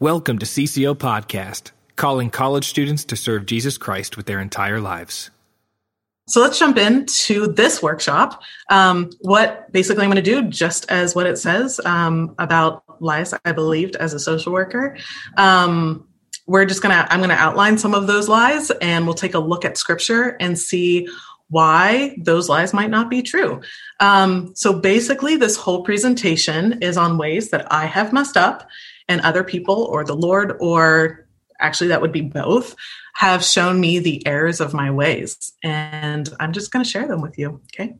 Welcome to CCO Podcast, calling college students to serve Jesus Christ with their entire lives. So let's jump into this workshop. Um, what basically I'm going to do, just as what it says um, about lies I believed as a social worker. Um, we're just going to, I'm going to outline some of those lies and we'll take a look at scripture and see why those lies might not be true. Um, so basically, this whole presentation is on ways that I have messed up and other people or the Lord, or actually, that would be both, have shown me the errors of my ways. And I'm just going to share them with you. Okay.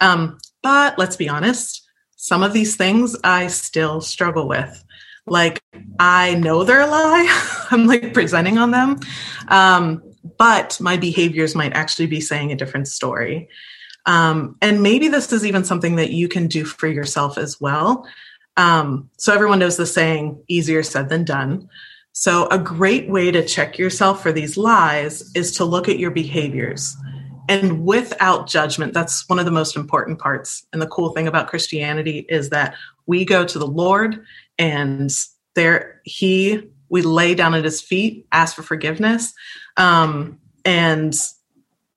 Um, but let's be honest, some of these things I still struggle with. Like, I know they're a lie, I'm like presenting on them. Um, but my behaviors might actually be saying a different story. Um, and maybe this is even something that you can do for yourself as well. Um, so everyone knows the saying, easier said than done. So a great way to check yourself for these lies is to look at your behaviors and without judgment. That's one of the most important parts. And the cool thing about Christianity is that we go to the Lord and there he we lay down at his feet, ask for forgiveness. Um, and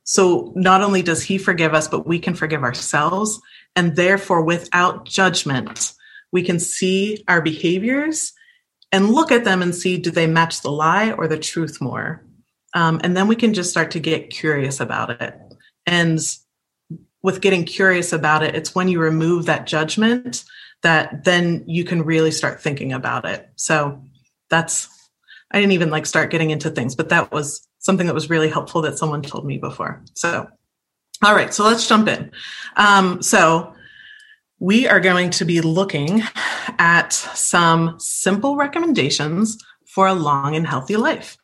so not only does he forgive us, but we can forgive ourselves. And therefore, without judgment, we can see our behaviors and look at them and see do they match the lie or the truth more? Um, and then we can just start to get curious about it. And with getting curious about it, it's when you remove that judgment that then you can really start thinking about it. So that's I didn't even like start getting into things, but that was something that was really helpful that someone told me before. So, all right, so let's jump in. Um, so we are going to be looking at some simple recommendations for a long and healthy life.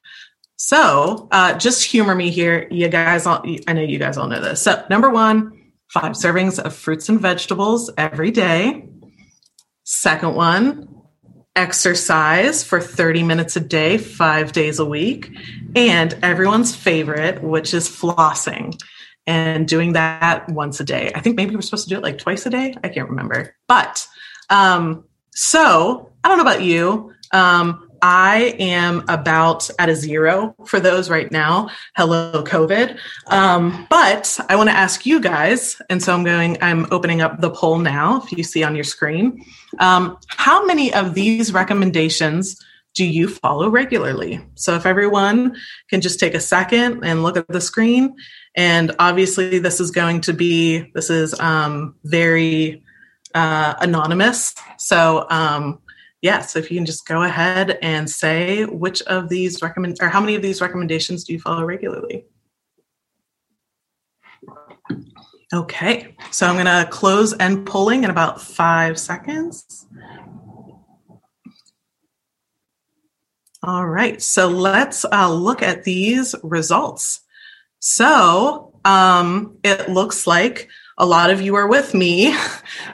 So, uh, just humor me here. You guys, all, I know you guys all know this. So, number one, five servings of fruits and vegetables every day. Second one, exercise for 30 minutes a day, five days a week, and everyone's favorite, which is flossing and doing that once a day. I think maybe we're supposed to do it like twice a day. I can't remember. But um, so I don't know about you. Um, I am about at a zero for those right now. Hello, COVID. Um, but I want to ask you guys, and so I'm going, I'm opening up the poll now, if you see on your screen. Um, how many of these recommendations do you follow regularly? So if everyone can just take a second and look at the screen, and obviously this is going to be, this is um, very uh, anonymous. So, um, yeah, so if you can just go ahead and say which of these recommend or how many of these recommendations do you follow regularly? Okay, so I'm going to close end polling in about five seconds. All right, so let's uh, look at these results. So um, it looks like a lot of you are with me.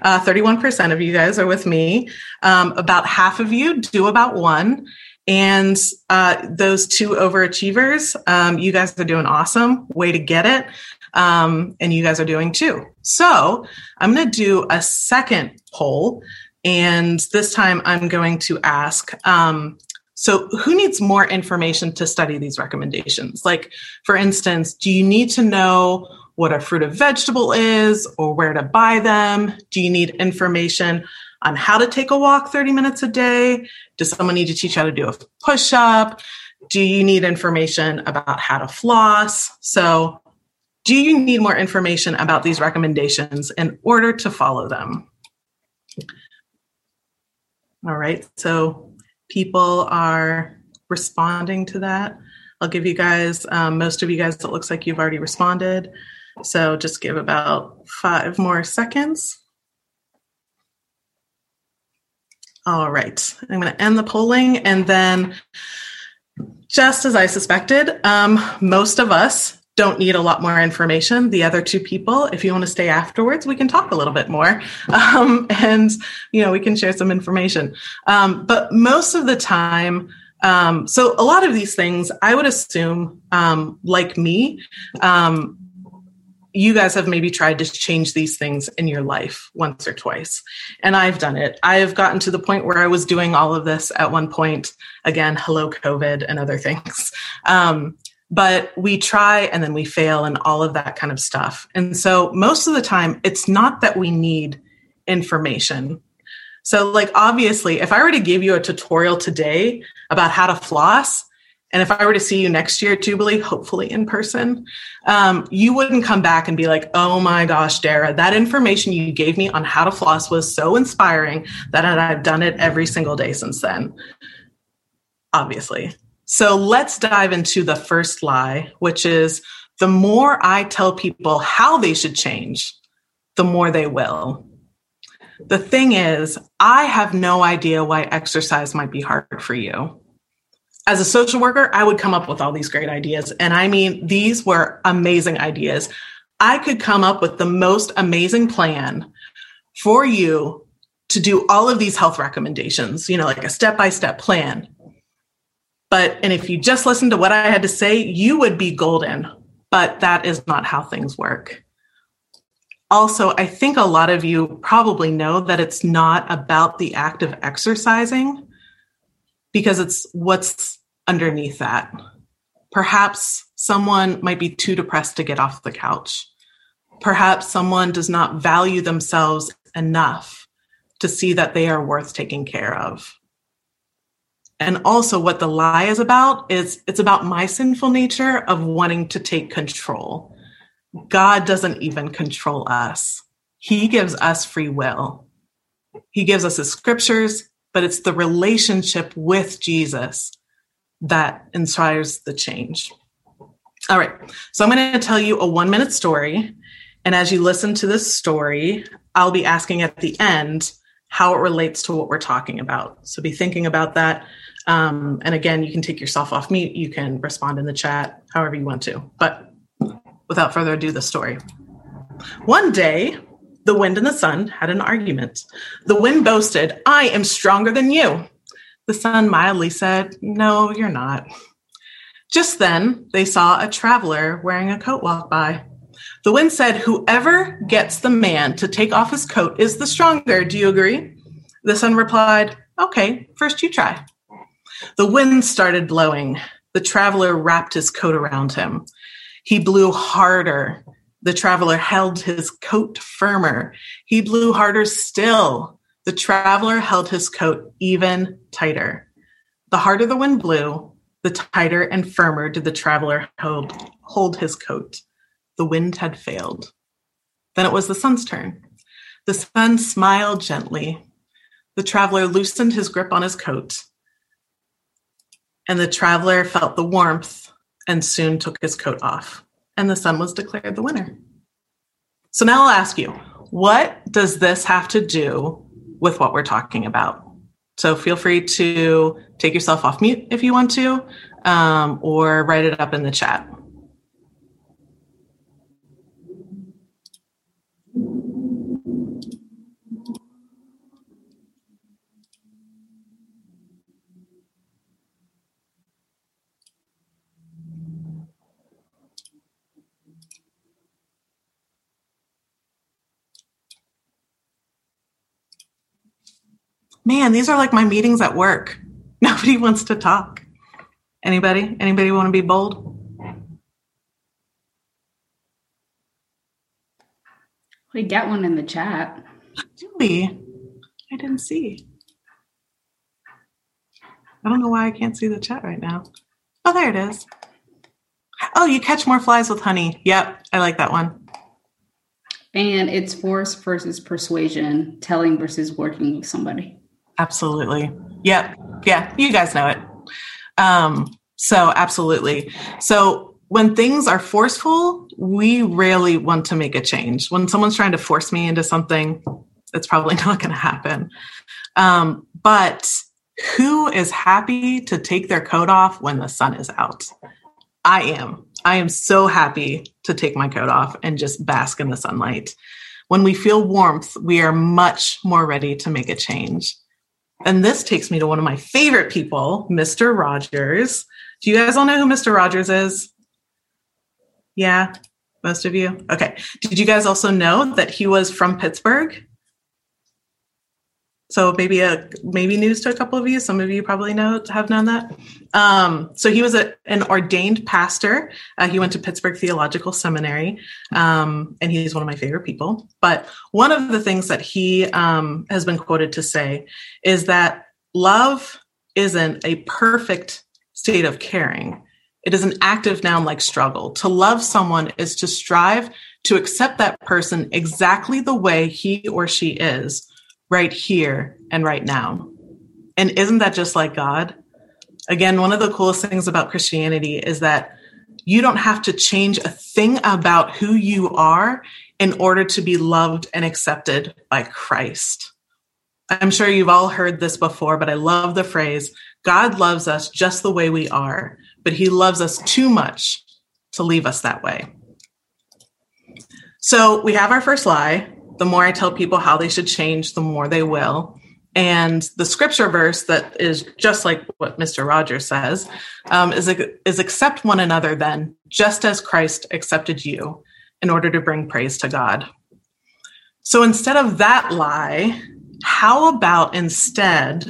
Uh, 31% of you guys are with me. Um, about half of you do about one. And uh, those two overachievers, um, you guys are doing awesome. Way to get it. Um, and you guys are doing too. So I'm going to do a second poll. And this time I'm going to ask um, so, who needs more information to study these recommendations? Like, for instance, do you need to know what a fruit or vegetable is or where to buy them? Do you need information on how to take a walk 30 minutes a day? Does someone need to teach how to do a push up? Do you need information about how to floss? So, do you need more information about these recommendations in order to follow them? All right, so people are responding to that. I'll give you guys, um, most of you guys, it looks like you've already responded. So just give about five more seconds. All right, I'm going to end the polling. And then, just as I suspected, um, most of us don't need a lot more information. The other two people, if you want to stay afterwards, we can talk a little bit more, um, and you know we can share some information. Um, but most of the time, um, so a lot of these things, I would assume, um, like me, um, you guys have maybe tried to change these things in your life once or twice. And I've done it. I have gotten to the point where I was doing all of this at one point. Again, hello, COVID and other things. Um, but we try and then we fail and all of that kind of stuff. And so most of the time, it's not that we need information. So, like, obviously, if I were to give you a tutorial today about how to floss, and if I were to see you next year, at Jubilee, hopefully in person, um, you wouldn't come back and be like, oh my gosh, Dara, that information you gave me on how to floss was so inspiring that I've done it every single day since then. Obviously. So let's dive into the first lie, which is the more I tell people how they should change, the more they will. The thing is, I have no idea why exercise might be hard for you as a social worker, I would come up with all these great ideas. And I mean, these were amazing ideas. I could come up with the most amazing plan for you to do all of these health recommendations, you know, like a step by step plan. But, and if you just listened to what I had to say, you would be golden. But that is not how things work. Also, I think a lot of you probably know that it's not about the act of exercising because it's what's underneath that. Perhaps someone might be too depressed to get off the couch. Perhaps someone does not value themselves enough to see that they are worth taking care of. And also, what the lie is about is it's about my sinful nature of wanting to take control. God doesn't even control us, He gives us free will. He gives us His scriptures, but it's the relationship with Jesus that inspires the change. All right, so I'm going to tell you a one minute story. And as you listen to this story, I'll be asking at the end how it relates to what we're talking about. So be thinking about that. Um, and again, you can take yourself off mute. You can respond in the chat, however you want to. But without further ado, the story. One day, the wind and the sun had an argument. The wind boasted, I am stronger than you. The sun mildly said, No, you're not. Just then, they saw a traveler wearing a coat walk by. The wind said, Whoever gets the man to take off his coat is the stronger. Do you agree? The sun replied, Okay, first you try. The wind started blowing. The traveler wrapped his coat around him. He blew harder. The traveler held his coat firmer. He blew harder still. The traveler held his coat even tighter. The harder the wind blew, the tighter and firmer did the traveler hold, hold his coat. The wind had failed. Then it was the sun's turn. The sun smiled gently. The traveler loosened his grip on his coat, and the traveler felt the warmth and soon took his coat off and the sun was declared the winner. So now I'll ask you, what does this have to do with what we're talking about? So feel free to take yourself off mute if you want to, um, or write it up in the chat. Man, these are like my meetings at work. Nobody wants to talk. Anybody? Anybody want to be bold? We get one in the chat. Do we? I didn't see. I don't know why I can't see the chat right now. Oh, there it is. Oh, you catch more flies with honey. Yep, I like that one. And it's force versus persuasion, telling versus working with somebody. Absolutely. Yep. Yeah. You guys know it. Um, so, absolutely. So, when things are forceful, we rarely want to make a change. When someone's trying to force me into something, it's probably not going to happen. Um, but who is happy to take their coat off when the sun is out? I am. I am so happy to take my coat off and just bask in the sunlight. When we feel warmth, we are much more ready to make a change. And this takes me to one of my favorite people, Mr. Rogers. Do you guys all know who Mr. Rogers is? Yeah. Most of you? Okay. Did you guys also know that he was from Pittsburgh? So maybe a maybe news to a couple of you. Some of you probably know have known that. Um, so he was a, an ordained pastor. Uh, he went to Pittsburgh Theological Seminary, um, and he's one of my favorite people. But one of the things that he um, has been quoted to say is that love isn't a perfect state of caring. It is an active noun like struggle. To love someone is to strive to accept that person exactly the way he or she is right here and right now. And isn't that just like God? Again, one of the coolest things about Christianity is that you don't have to change a thing about who you are in order to be loved and accepted by Christ. I'm sure you've all heard this before, but I love the phrase God loves us just the way we are, but he loves us too much to leave us that way. So we have our first lie the more I tell people how they should change, the more they will. And the scripture verse that is just like what Mr. Rogers says um, is, is accept one another then, just as Christ accepted you in order to bring praise to God. So instead of that lie, how about instead,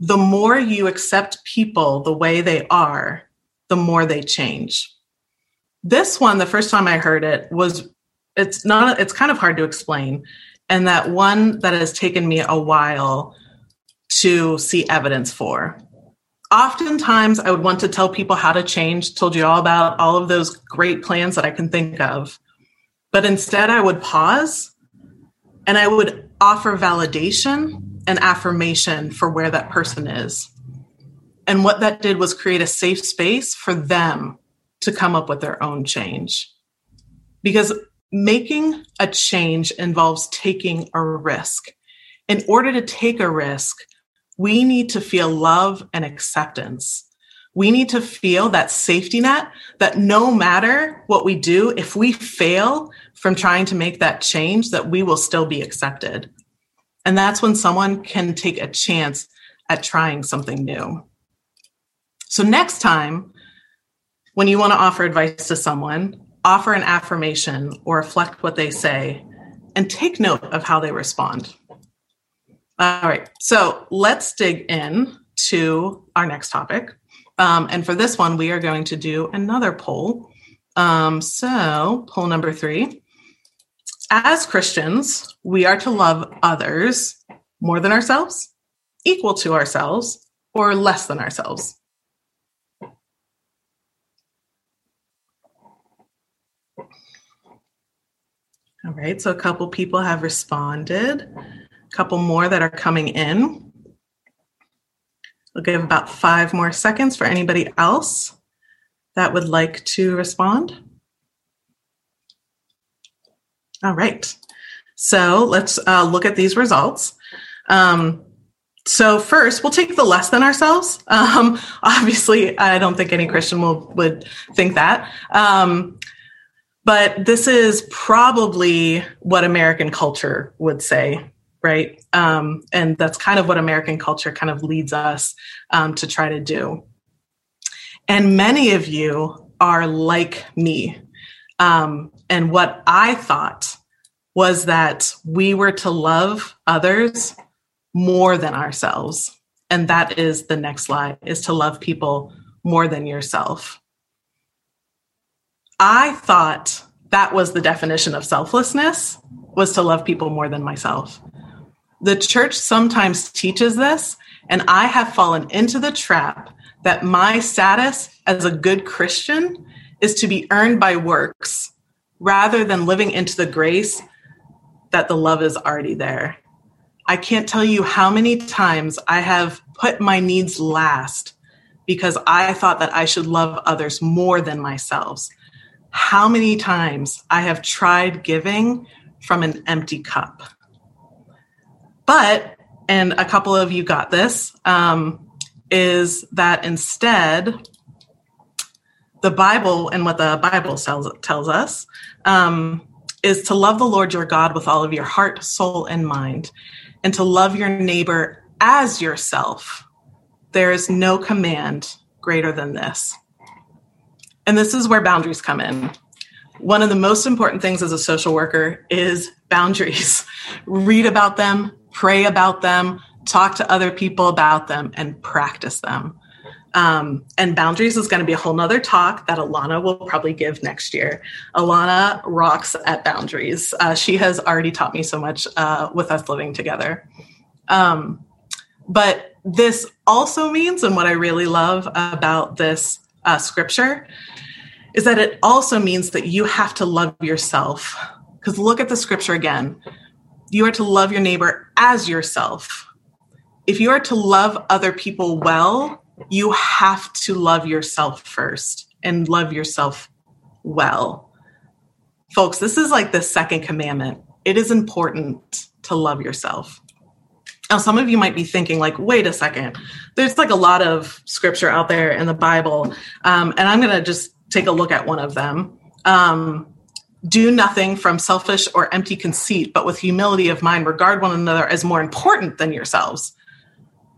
the more you accept people the way they are, the more they change? This one, the first time I heard it, was it's not it's kind of hard to explain. And that one that has taken me a while to see evidence for. Oftentimes i would want to tell people how to change told you all about all of those great plans that i can think of. But instead i would pause and i would offer validation and affirmation for where that person is. And what that did was create a safe space for them to come up with their own change. Because making a change involves taking a risk. In order to take a risk, we need to feel love and acceptance. We need to feel that safety net that no matter what we do, if we fail from trying to make that change, that we will still be accepted. And that's when someone can take a chance at trying something new. So next time, when you want to offer advice to someone, offer an affirmation or reflect what they say, and take note of how they respond. All right, so let's dig in to our next topic. Um, and for this one, we are going to do another poll. Um, so, poll number three. As Christians, we are to love others more than ourselves, equal to ourselves, or less than ourselves. All right, so a couple people have responded, a couple more that are coming in. We'll give about five more seconds for anybody else that would like to respond. All right, so let's uh, look at these results. Um, so first, we'll take the less than ourselves. Um, obviously, I don't think any Christian will would think that. Um, but this is probably what American culture would say, right? Um, and that's kind of what American culture kind of leads us um, to try to do. And many of you are like me. Um, and what I thought was that we were to love others more than ourselves. And that is the next lie is to love people more than yourself. I thought that was the definition of selflessness was to love people more than myself. The church sometimes teaches this, and I have fallen into the trap that my status as a good Christian is to be earned by works rather than living into the grace that the love is already there. I can't tell you how many times I have put my needs last because I thought that I should love others more than myself how many times I have tried giving from an empty cup. But, and a couple of you got this, um, is that instead, the Bible and what the Bible tells, tells us um, is to love the Lord your God with all of your heart, soul, and mind, and to love your neighbor as yourself. There is no command greater than this. And this is where boundaries come in. one of the most important things as a social worker is boundaries. Read about them, pray about them, talk to other people about them, and practice them. Um, and boundaries is going to be a whole nother talk that Alana will probably give next year. Alana rocks at boundaries. Uh, she has already taught me so much uh, with us living together. Um, but this also means, and what I really love about this uh, scripture, is that it also means that you have to love yourself. Because look at the scripture again. You are to love your neighbor as yourself. If you are to love other people well, you have to love yourself first and love yourself well. Folks, this is like the second commandment. It is important to love yourself. Now, some of you might be thinking, like, wait a second, there's like a lot of scripture out there in the Bible. Um, and I'm going to just take a look at one of them. Um, do nothing from selfish or empty conceit, but with humility of mind, regard one another as more important than yourselves.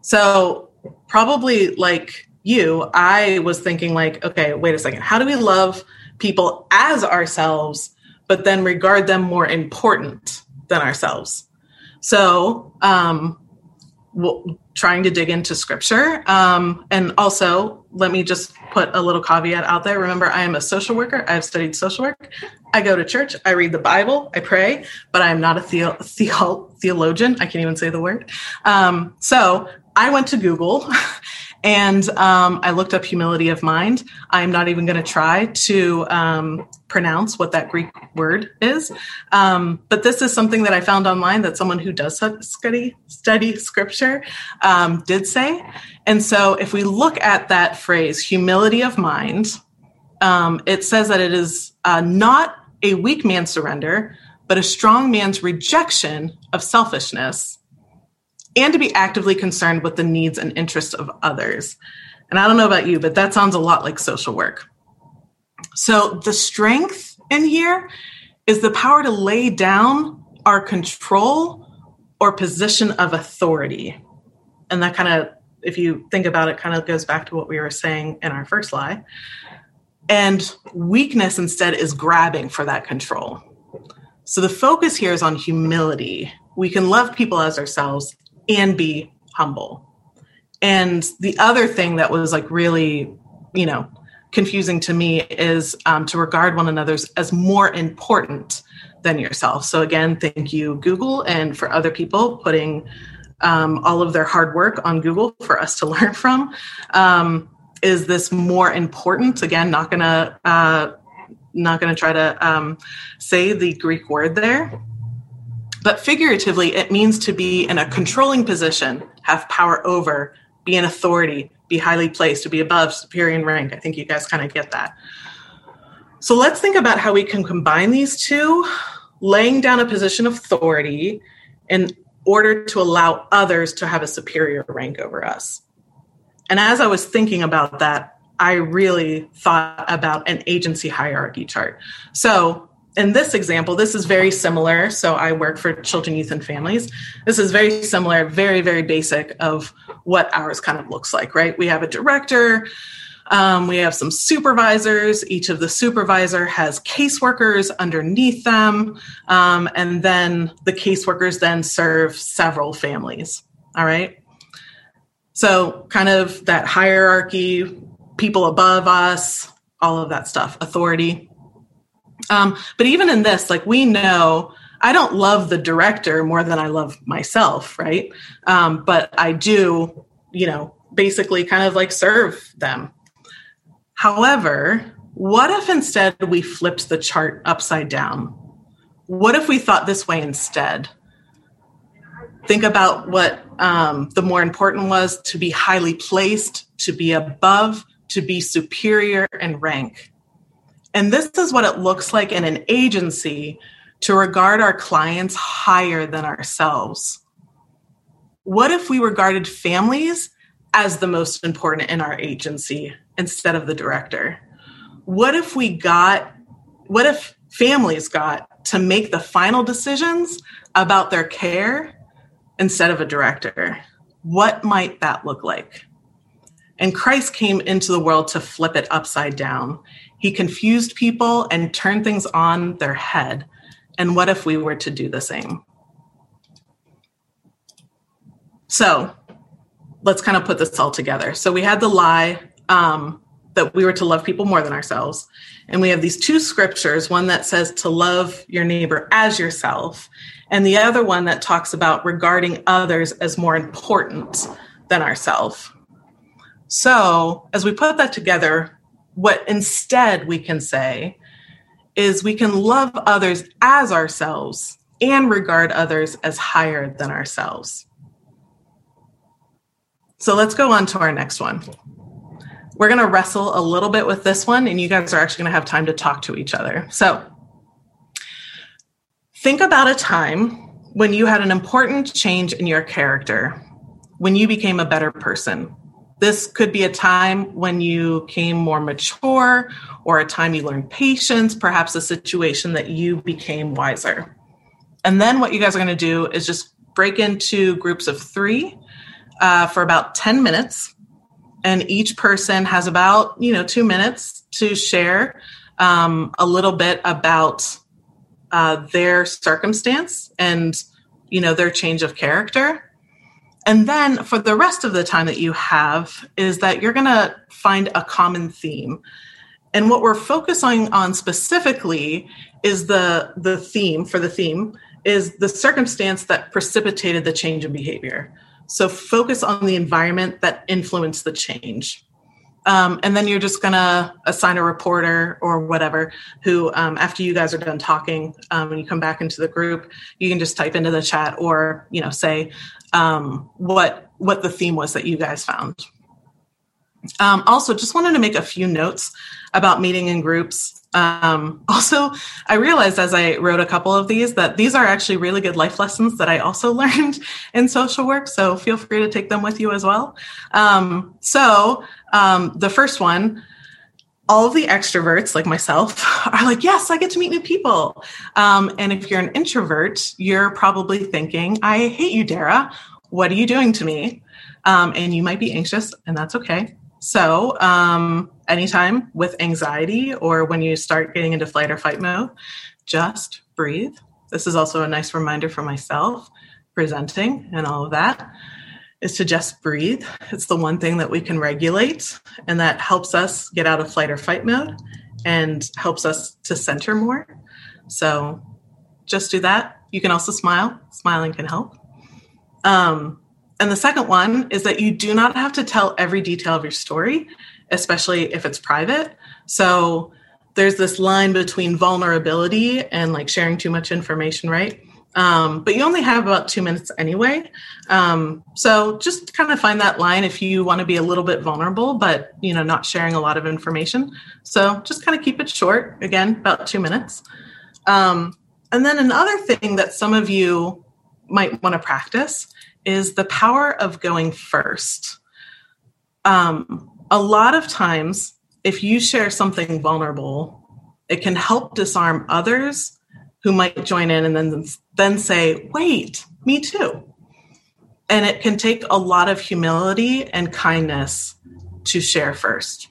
So, probably like you, I was thinking, like, okay, wait a second. How do we love people as ourselves, but then regard them more important than ourselves? So, um, trying to dig into scripture. Um, and also, let me just put a little caveat out there. Remember, I am a social worker. I've studied social work. I go to church. I read the Bible. I pray, but I am not a theo- theologian. I can't even say the word. Um, so I went to Google And um, I looked up humility of mind. I'm not even going to try to um, pronounce what that Greek word is. Um, but this is something that I found online that someone who does study study scripture um, did say. And so, if we look at that phrase, humility of mind, um, it says that it is uh, not a weak man's surrender, but a strong man's rejection of selfishness and to be actively concerned with the needs and interests of others. And I don't know about you, but that sounds a lot like social work. So the strength in here is the power to lay down our control or position of authority. And that kind of, if you think about it, kind of goes back to what we were saying in our first lie. And weakness instead is grabbing for that control. So the focus here is on humility. We can love people as ourselves and be humble. And the other thing that was like really, you know, confusing to me is um, to regard one another as more important than yourself. So again, thank you, Google, and for other people putting um, all of their hard work on Google for us to learn from. Um, is this more important? Again, not gonna uh, not gonna try to um, say the Greek word there. But figuratively, it means to be in a controlling position, have power over, be an authority, be highly placed, to be above, superior in rank. I think you guys kind of get that. So let's think about how we can combine these two, laying down a position of authority in order to allow others to have a superior rank over us. And as I was thinking about that, I really thought about an agency hierarchy chart. So in this example, this is very similar. So I work for children, youth, and families. This is very similar, very, very basic of what ours kind of looks like, right? We have a director, um, we have some supervisors. Each of the supervisor has caseworkers underneath them, um, and then the caseworkers then serve several families. All right. So kind of that hierarchy, people above us, all of that stuff, authority. Um, but even in this, like we know, I don't love the director more than I love myself, right? Um, but I do, you know, basically kind of like serve them. However, what if instead we flipped the chart upside down? What if we thought this way instead? Think about what um, the more important was to be highly placed, to be above, to be superior in rank. And this is what it looks like in an agency to regard our clients higher than ourselves. What if we regarded families as the most important in our agency instead of the director? What if we got, what if families got to make the final decisions about their care instead of a director? What might that look like? And Christ came into the world to flip it upside down. He confused people and turned things on their head. And what if we were to do the same? So let's kind of put this all together. So we had the lie um, that we were to love people more than ourselves. And we have these two scriptures one that says to love your neighbor as yourself, and the other one that talks about regarding others as more important than ourselves. So, as we put that together, what instead we can say is we can love others as ourselves and regard others as higher than ourselves. So, let's go on to our next one. We're going to wrestle a little bit with this one, and you guys are actually going to have time to talk to each other. So, think about a time when you had an important change in your character, when you became a better person. This could be a time when you came more mature, or a time you learned patience, perhaps a situation that you became wiser. And then what you guys are going to do is just break into groups of three uh, for about 10 minutes and each person has about you know two minutes to share um, a little bit about uh, their circumstance and you know their change of character and then for the rest of the time that you have is that you're going to find a common theme and what we're focusing on specifically is the the theme for the theme is the circumstance that precipitated the change in behavior so focus on the environment that influenced the change. Um, and then you're just going to assign a reporter or whatever who, um, after you guys are done talking um, and you come back into the group, you can just type into the chat or you know say um, what what the theme was that you guys found. Um, also, just wanted to make a few notes about meeting in groups. Um, also, I realized as I wrote a couple of these that these are actually really good life lessons that I also learned in social work. So feel free to take them with you as well. Um, so um, the first one, all of the extroverts like myself are like, yes, I get to meet new people. Um, and if you're an introvert, you're probably thinking, I hate you, Dara. What are you doing to me? Um, and you might be anxious, and that's okay. So, um, anytime with anxiety or when you start getting into flight or fight mode, just breathe. This is also a nice reminder for myself, presenting and all of that, is to just breathe. It's the one thing that we can regulate, and that helps us get out of flight or fight mode and helps us to center more. So, just do that. You can also smile, smiling can help. Um, and the second one is that you do not have to tell every detail of your story, especially if it's private. So there's this line between vulnerability and like sharing too much information, right? Um, but you only have about two minutes anyway. Um, so just kind of find that line if you want to be a little bit vulnerable, but you know, not sharing a lot of information. So just kind of keep it short. Again, about two minutes. Um, and then another thing that some of you might want to practice is the power of going first. Um, a lot of times, if you share something vulnerable, it can help disarm others who might join in and then then say, "Wait, me too." And it can take a lot of humility and kindness to share first.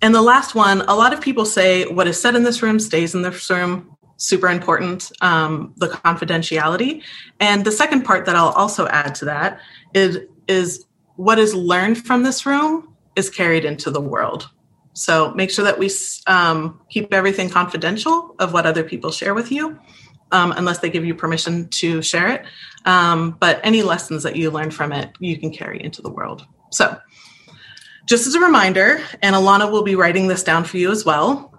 And the last one, a lot of people say what is said in this room stays in this room super important um, the confidentiality and the second part that i'll also add to that is is what is learned from this room is carried into the world so make sure that we um, keep everything confidential of what other people share with you um, unless they give you permission to share it um, but any lessons that you learn from it you can carry into the world so just as a reminder and alana will be writing this down for you as well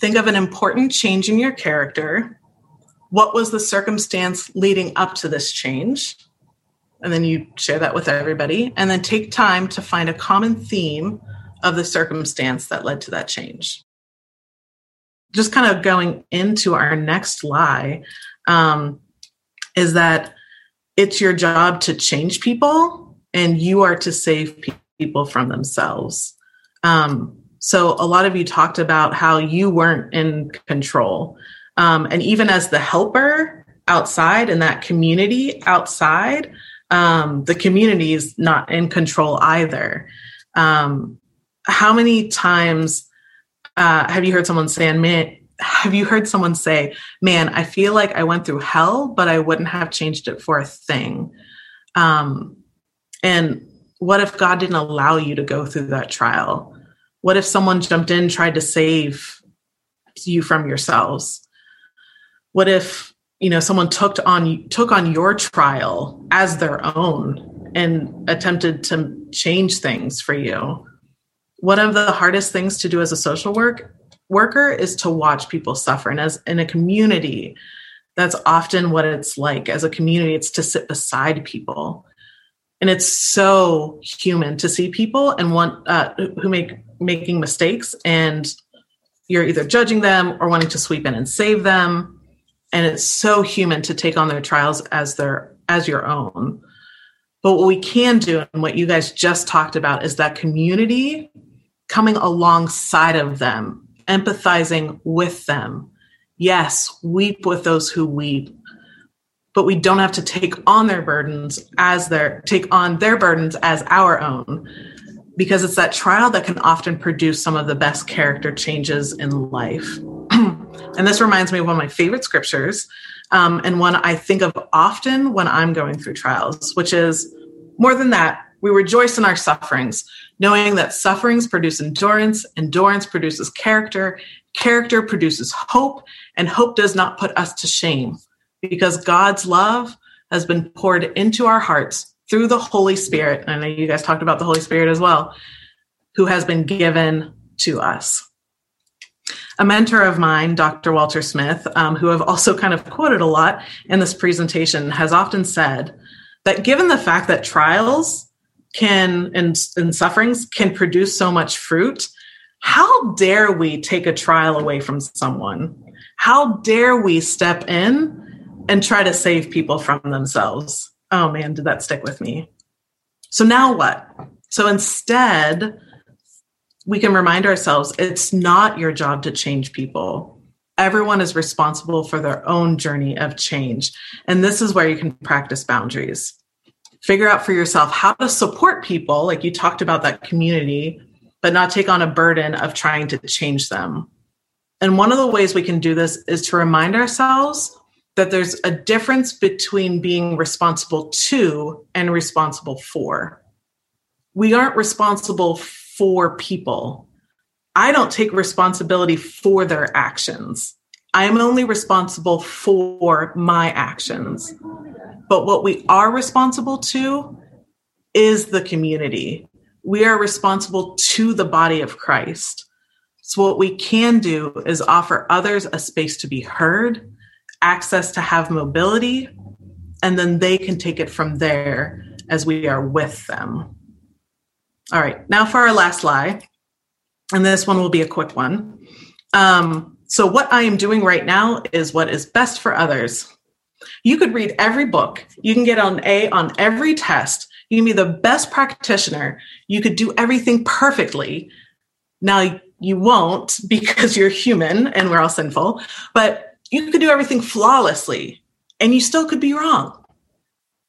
Think of an important change in your character. What was the circumstance leading up to this change? And then you share that with everybody. And then take time to find a common theme of the circumstance that led to that change. Just kind of going into our next lie um, is that it's your job to change people and you are to save people from themselves. Um, so a lot of you talked about how you weren't in control. Um, and even as the helper outside in that community outside, Um, the community is not in control either. Um, how many times uh, have you heard someone say, man, have you heard someone say, man, I feel like I went through hell, but I wouldn't have changed it for a thing? Um, and what if God didn't allow you to go through that trial? What if someone jumped in, tried to save you from yourselves? What if you know someone took on took on your trial as their own and attempted to change things for you? One of the hardest things to do as a social work worker is to watch people suffer, and as in a community, that's often what it's like. As a community, it's to sit beside people. And it's so human to see people and want uh, who make making mistakes and you're either judging them or wanting to sweep in and save them. And it's so human to take on their trials as their as your own. But what we can do and what you guys just talked about is that community coming alongside of them empathizing with them. Yes weep with those who weep but we don't have to take on their burdens as their take on their burdens as our own because it's that trial that can often produce some of the best character changes in life. And this reminds me of one of my favorite scriptures um, and one i think of often when i'm going through trials which is more than that we rejoice in our sufferings knowing that sufferings produce endurance endurance produces character character produces hope and hope does not put us to shame because God's love has been poured into our hearts through the Holy Spirit. I know you guys talked about the Holy Spirit as well, who has been given to us. A mentor of mine, Dr. Walter Smith, um, who I've also kind of quoted a lot in this presentation, has often said that given the fact that trials can and, and sufferings can produce so much fruit, how dare we take a trial away from someone? How dare we step in and try to save people from themselves. Oh man, did that stick with me? So now what? So instead, we can remind ourselves it's not your job to change people. Everyone is responsible for their own journey of change. And this is where you can practice boundaries. Figure out for yourself how to support people, like you talked about that community, but not take on a burden of trying to change them. And one of the ways we can do this is to remind ourselves that there's a difference between being responsible to and responsible for. We aren't responsible for people. I don't take responsibility for their actions. I am only responsible for my actions. But what we are responsible to is the community. We are responsible to the body of Christ. So, what we can do is offer others a space to be heard access to have mobility, and then they can take it from there as we are with them. All right, now for our last lie, and this one will be a quick one. Um, so, what I am doing right now is what is best for others. You could read every book, you can get an A on every test, you can be the best practitioner, you could do everything perfectly. Now, you won't because you're human and we're all sinful, but you could do everything flawlessly and you still could be wrong.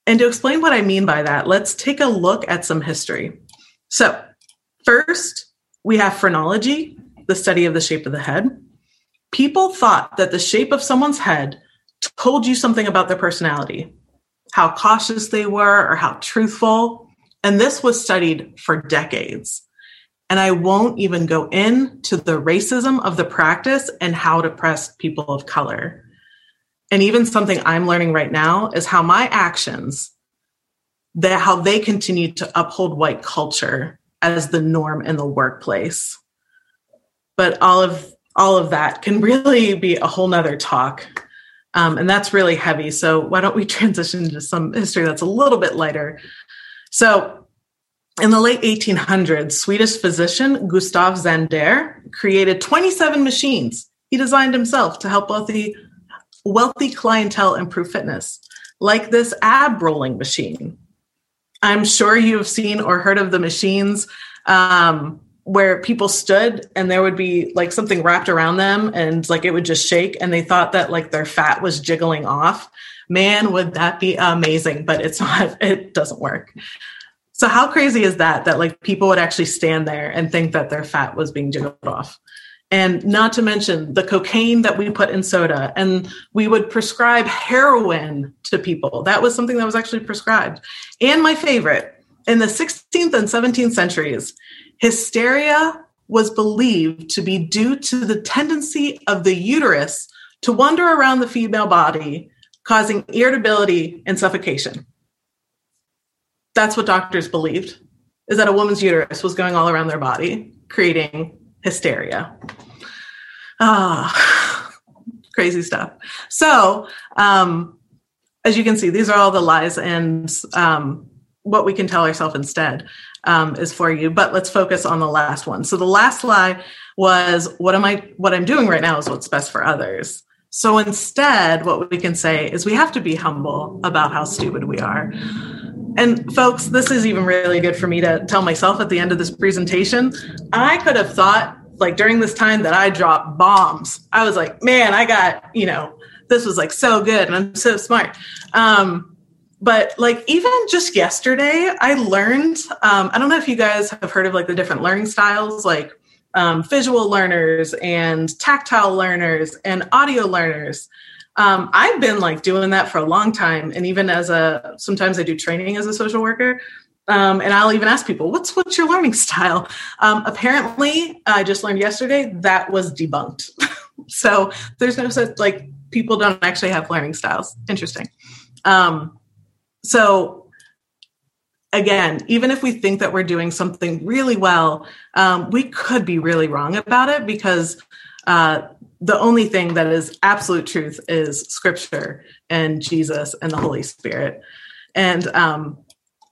And to explain what I mean by that, let's take a look at some history. So, first, we have phrenology, the study of the shape of the head. People thought that the shape of someone's head told you something about their personality, how cautious they were or how truthful. And this was studied for decades. And I won't even go into the racism of the practice and how to press people of color. And even something I'm learning right now is how my actions, that how they continue to uphold white culture as the norm in the workplace. But all of all of that can really be a whole nother talk. Um, and that's really heavy. So why don't we transition to some history that's a little bit lighter? So in the late 1800s, Swedish physician Gustav Zander created 27 machines he designed himself to help wealthy, wealthy clientele improve fitness, like this ab rolling machine. I'm sure you have seen or heard of the machines um, where people stood and there would be like something wrapped around them and like it would just shake and they thought that like their fat was jiggling off Man, would that be amazing? But it's not, it doesn't work. So how crazy is that? That like people would actually stand there and think that their fat was being jiggled off. And not to mention the cocaine that we put in soda, and we would prescribe heroin to people. That was something that was actually prescribed. And my favorite, in the 16th and 17th centuries, hysteria was believed to be due to the tendency of the uterus to wander around the female body, causing irritability and suffocation. That's what doctors believed, is that a woman's uterus was going all around their body, creating hysteria. Ah, crazy stuff. So, um, as you can see, these are all the lies and um, what we can tell ourselves instead um, is for you. But let's focus on the last one. So the last lie was, "What am I? What I'm doing right now is what's best for others." So instead, what we can say is we have to be humble about how stupid we are. And folks, this is even really good for me to tell myself at the end of this presentation. I could have thought, like during this time, that I dropped bombs. I was like, man, I got, you know, this was like so good and I'm so smart. Um, but like even just yesterday, I learned, um, I don't know if you guys have heard of like the different learning styles, like um, visual learners and tactile learners and audio learners. Um, I've been like doing that for a long time, and even as a sometimes I do training as a social worker, um, and I'll even ask people, "What's what's your learning style?" Um, apparently, I just learned yesterday that was debunked. so there's no such like people don't actually have learning styles. Interesting. Um, so again, even if we think that we're doing something really well, um, we could be really wrong about it because uh, the only thing that is absolute truth is scripture and Jesus and the Holy Spirit. And um,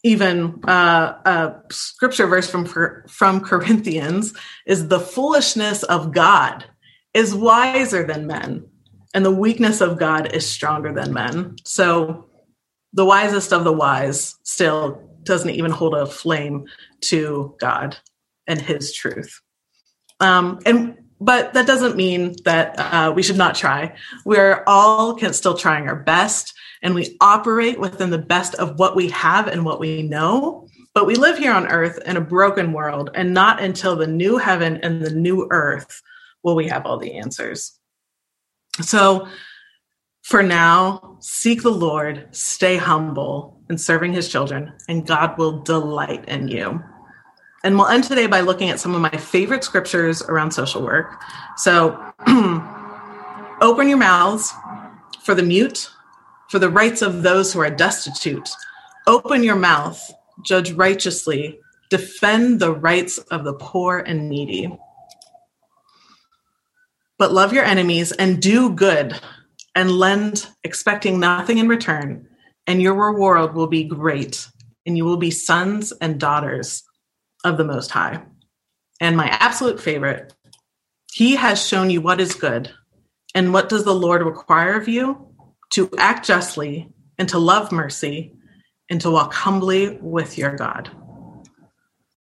even uh, a scripture verse from from Corinthians is the foolishness of God is wiser than men, and the weakness of God is stronger than men. So the wisest of the wise still doesn't even hold a flame to God and His truth. Um, and but that doesn't mean that uh, we should not try. We're all can still trying our best, and we operate within the best of what we have and what we know. But we live here on earth in a broken world, and not until the new heaven and the new earth will we have all the answers. So, for now, seek the Lord, stay humble in serving his children, and God will delight in you. And we'll end today by looking at some of my favorite scriptures around social work. So, open your mouths for the mute, for the rights of those who are destitute. Open your mouth, judge righteously, defend the rights of the poor and needy. But love your enemies and do good and lend, expecting nothing in return, and your reward will be great, and you will be sons and daughters of the Most High. And my absolute favorite, He has shown you what is good. And what does the Lord require of you? To act justly and to love mercy and to walk humbly with your God.